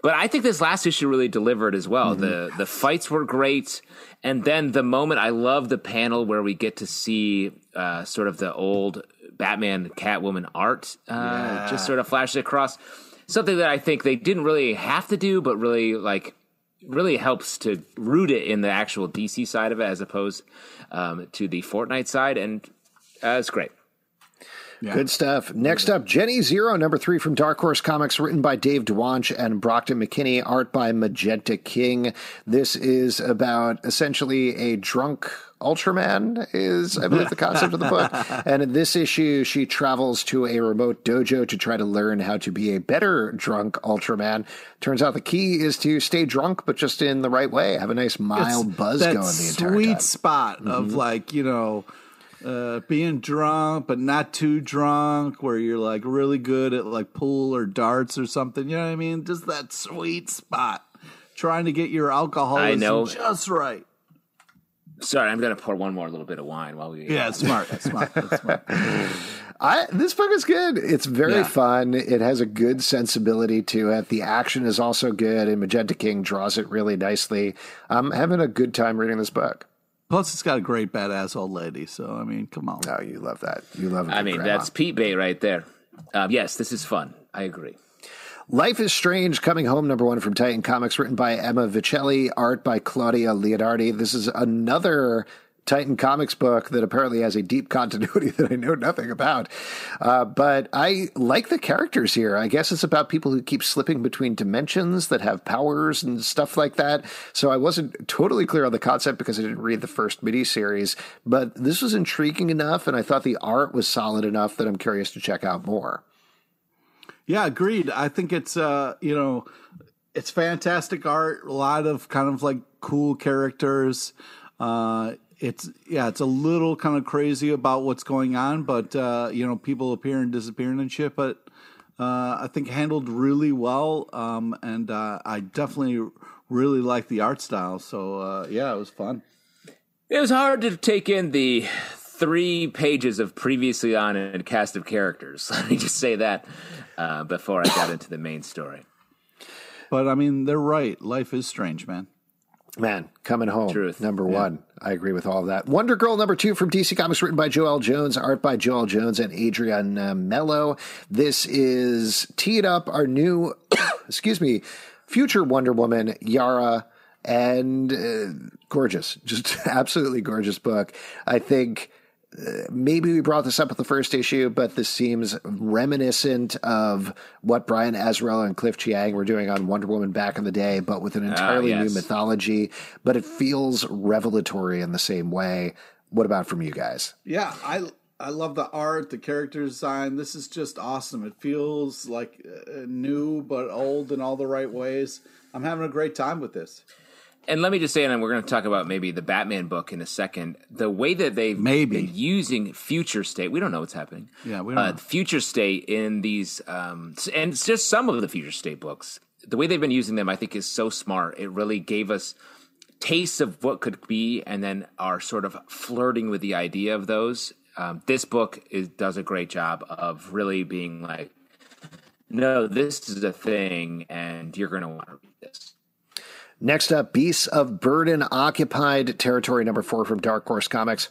But I think this last issue really delivered as well. The the fights were great, and then the moment I love the panel where we get to see uh, sort of the old Batman Catwoman art uh, just sort of flashes across. Something that I think they didn't really have to do, but really like really helps to root it in the actual DC side of it as opposed um, to the Fortnite side, and uh, it's great. Good stuff. Next up, Jenny Zero, number three from Dark Horse Comics, written by Dave Dwonch and Brockton McKinney, art by Magenta King. This is about essentially a drunk Ultraman, is I believe the concept of the book. <laughs> And in this issue, she travels to a remote dojo to try to learn how to be a better drunk Ultraman. Turns out the key is to stay drunk, but just in the right way. Have a nice mild buzz going the entire sweet time. spot of like you know uh, being drunk but not too drunk where you're like really good at like pool or darts or something you know what i mean just that sweet spot trying to get your alcoholism know. just right Sorry, I'm going to pour one more little bit of wine while we. yeah smart smart that's smart <laughs> I this book is good. It's very Yeah. fun. It has a good sensibility to it. The action is also good, and Magenta King draws it really nicely. I'm having a good time reading this book. plus it's got a great badass old lady so i mean come on Oh, you love that. You love. I mean, that's Pete Bay right there. Um, yes, this is fun. I agree. Life is Strange, coming home, number one from Titan Comics, written by Emma Vieceli, art by Claudia Leonardi. This is another Titan Comics book that apparently has a deep continuity <laughs> that I know nothing about. Uh, but I like the characters here. I guess it's about people who keep slipping between dimensions that have powers and stuff like that. So I wasn't totally clear on the concept because I didn't read the first mini series. but this was intriguing enough, and I thought the art was solid enough that I'm curious to check out more. Yeah, agreed. I think it's uh, you know, it's fantastic art, a lot of kind of like cool characters. Uh it's yeah, it's a little kind of crazy about what's going on, but uh, you know, people appearing and disappearing and shit, but uh, I think handled really well. Um, and uh, I definitely really like the art style. So uh, yeah, it was fun. It was hard to take in the three pages of previously on and cast of characters. <laughs> Let me just say that uh, before I got into the main story. But I mean, they're right. Life is strange, man. Man, coming home. Truth. Number one. I agree with all of that. Wonder Girl number two from DC Comics, written by Joëlle Jones, art by Joëlle Jones and Adrian uh, Mello. This is teed up our new, <coughs> excuse me, future Wonder Woman, Yara, and uh, gorgeous, just <laughs> absolutely gorgeous book. I think maybe we brought this up with the first issue, but this seems reminiscent of what Brian Azzarello and Cliff Chiang were doing on Wonder Woman back in the day, but with an entirely yes. new mythology. But it feels revelatory in the same way. What about from you guys? Yeah, I I love the art, the character design. This is just awesome. It feels like uh, new but old in all the right ways. I'm having a great time with this. And let me just say, and we're going to talk about maybe the Batman book in a second. The way that they've Maybe. been using future state, we don't know what's happening. Yeah, we don't uh, know. Future state in these, um, and it's just some of the future state books. The way they've been using them, I think, is so smart. It really gave us tastes of what could be, and then are sort of flirting with the idea of those. Um, this book is, does a great job of really being like, no, this is a thing, and you're going to want to read this. Next up, Beasts of Burden Occupied, territory number four from Dark Horse Comics.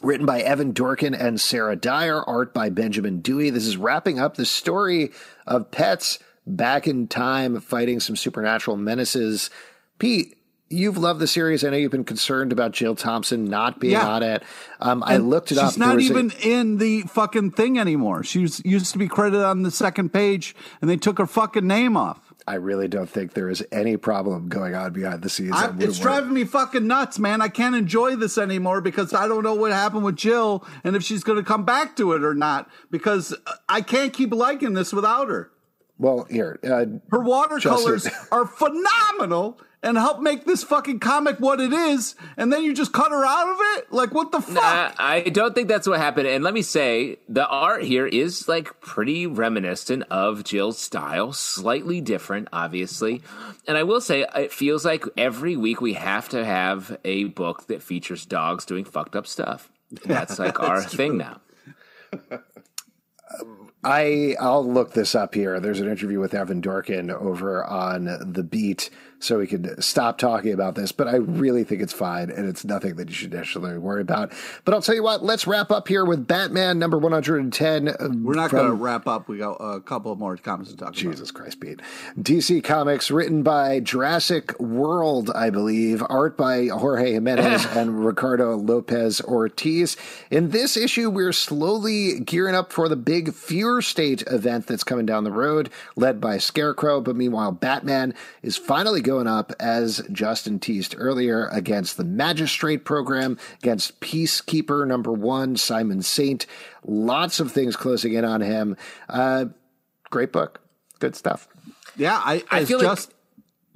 Written by Evan Dorkin and Sarah Dyer, art by Benjamin Dewey. This is wrapping up the story of pets back in time fighting some supernatural menaces. Pete, you've loved the series. I know you've been concerned about Jill Thompson not being Yeah. on it. Um, I looked it she's up. There not was a- even in the fucking thing anymore. She was, used to be credited on the second page, and they took her fucking name off. I really don't think there is any problem going on behind the scenes. I, it's driving me fucking nuts, man. I can't enjoy this anymore because I don't know what happened with Jill and if she's going to come back to it or not. Because I can't keep liking this without her. Well, here, uh, Her watercolors Justin. <laughs> are phenomenal and help make this fucking comic what it is, and then you just cut her out of it? Like, what the fuck? Uh, I don't think that's what happened. And let me say, the art here is like pretty reminiscent of Jill's style, slightly different, obviously. And I will say, it feels like every week we have to have a book that features dogs doing fucked up stuff. That's like <laughs> our thing now. <laughs> I I'll look this up here. There's an interview with Evan Dorkin over on the beat, so we could stop talking about this. But I really think it's fine, and it's nothing that you should necessarily worry about. But I'll tell you what. Let's wrap up here with Batman number 110. Um, we're not from- going to wrap up. We got a couple more comments to talk about. Jesus Christ, Pete. DC Comics, written by Jurassic World, I believe. Art by Jorge Jimenez <laughs> and Ricardo Lopez Ortiz. In this issue, we're slowly gearing up for the big Fear State event that's coming down the road, led by Scarecrow. But meanwhile, Batman is finally going up, as Justin teased earlier, against the Magistrate program, against Peacekeeper number one, Simon Saint. Lots of things closing in on him. Uh, great book. Good stuff. Yeah, I, I feel just,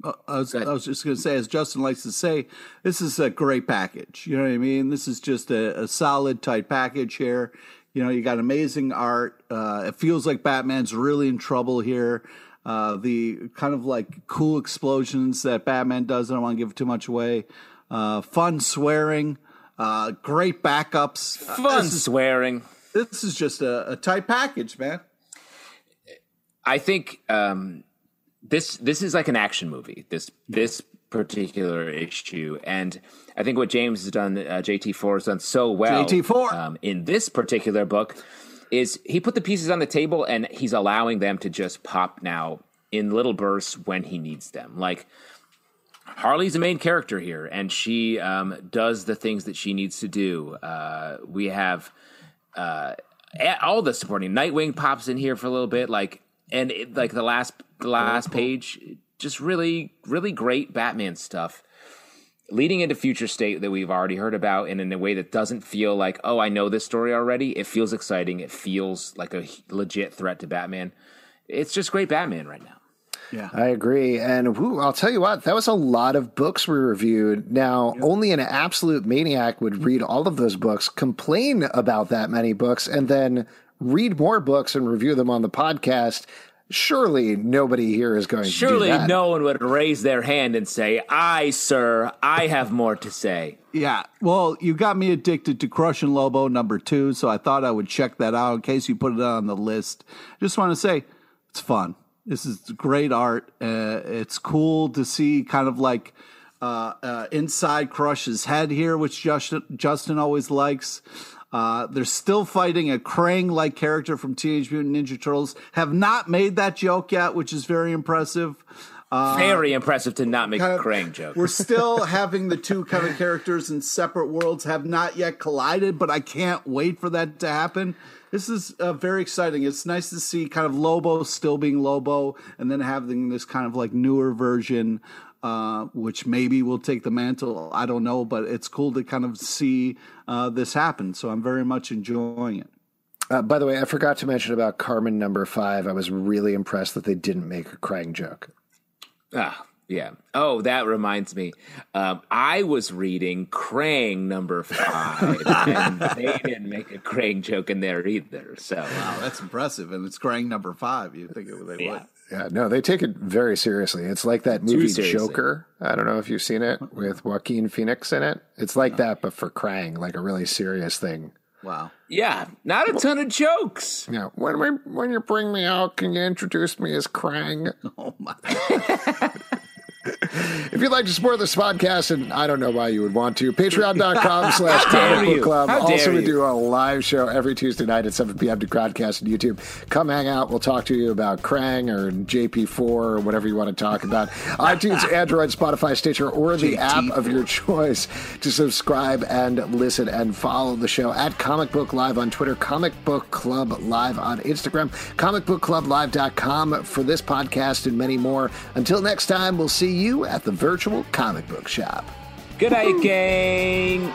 uh, I, was, I was just going to say, as Justin likes to say, this is a great package. You know what I mean? This is just a, a solid, tight package here. You know, you got amazing art. Uh, it feels like Batman's really in trouble here. Uh, the kind of like cool explosions that Batman does. I don't want to give too much away. Uh, fun swearing. Uh, great backups. Fun This is, swearing. this is just a, a tight package, man. I think um, this this is like an action movie. This this particular issue, and I think what James has done, uh, JT Four has done so well. JT4. um, in this particular book is he put the pieces on the table and he's allowing them to just pop now in little bursts when he needs them. Like Harley's the main character here, and she um, does the things that she needs to do. Uh, we have uh, all the supporting. Nightwing pops in here for a little bit, like and it, like the last the last page, just really really great Batman stuff. Leading into future state that we've already heard about, and in a way that doesn't feel like, oh, I know this story already. It feels exciting. It feels like a legit threat to Batman. It's just great Batman right now. Yeah. I agree. And whew, I'll tell you what, that was a lot of books we reviewed. Now, only an absolute maniac would read all of those books, complain about that many books, and then read more books and review them on the podcast. Surely nobody here is going Surely to do that. no one would raise their hand and say, I, sir, I have more to say. Yeah. Well, you got me addicted to Crushing Lobo number two, so I thought I would check that out in case you put it on the list. Just want to say it's fun. This is great art. Uh, it's cool to see kind of like uh, uh, inside Crush's head here, which Justin, Justin always likes. Uh, they're still fighting a Krang like character from Teenage Mutant Ninja Turtles. Have not made that joke yet, which is very impressive. Very impressive to not make kind a of- Krang joke. We're still <laughs> having the two kind of characters in separate worlds have not yet collided, but I can't wait for that to happen. This is uh, very exciting. It's nice to see kind of Lobo still being Lobo, and then having this kind of like newer version, uh, which maybe will take the mantle. I don't know, but it's cool to kind of see uh, this happen. So I'm very much enjoying it. Uh, by the way, I forgot to mention about Carmen number five. I was really impressed that they didn't make a Krang joke. Ah, yeah. Oh, that reminds me. Um, I was reading Krang number five, <laughs> and they didn't make a Krang joke in there either. So, Wow, that's impressive, and it's Krang number five. You think it, they yeah. would? Yeah, no, they take it very seriously. It's like that movie. Joker. I don't know if you've seen it with Joaquin Phoenix in it. It's like that, but for Krang, like a really serious thing. Wow. Yeah, not a ton of jokes. Yeah, when we when you bring me out, can you introduce me as Krang? <laughs> Oh my. <laughs> If you'd like to support this podcast, and I don't know why you would want to, patreon.com <laughs> slash comic book club. Also, we you. do a live show every Tuesday night at 7 p.m. to Crowdcast on YouTube. Come hang out. We'll talk to you about Krang or JP4 or whatever you want to talk about. <laughs> iTunes, Android, Spotify, Stitcher, or the app of your choice to subscribe and listen and follow the show at Comic Book Live on Twitter, Comic Book Club Live on Instagram, comicbookclublive.com for this podcast and many more. Until next time, we'll see you at the virtual comic book shop. Good night, gang.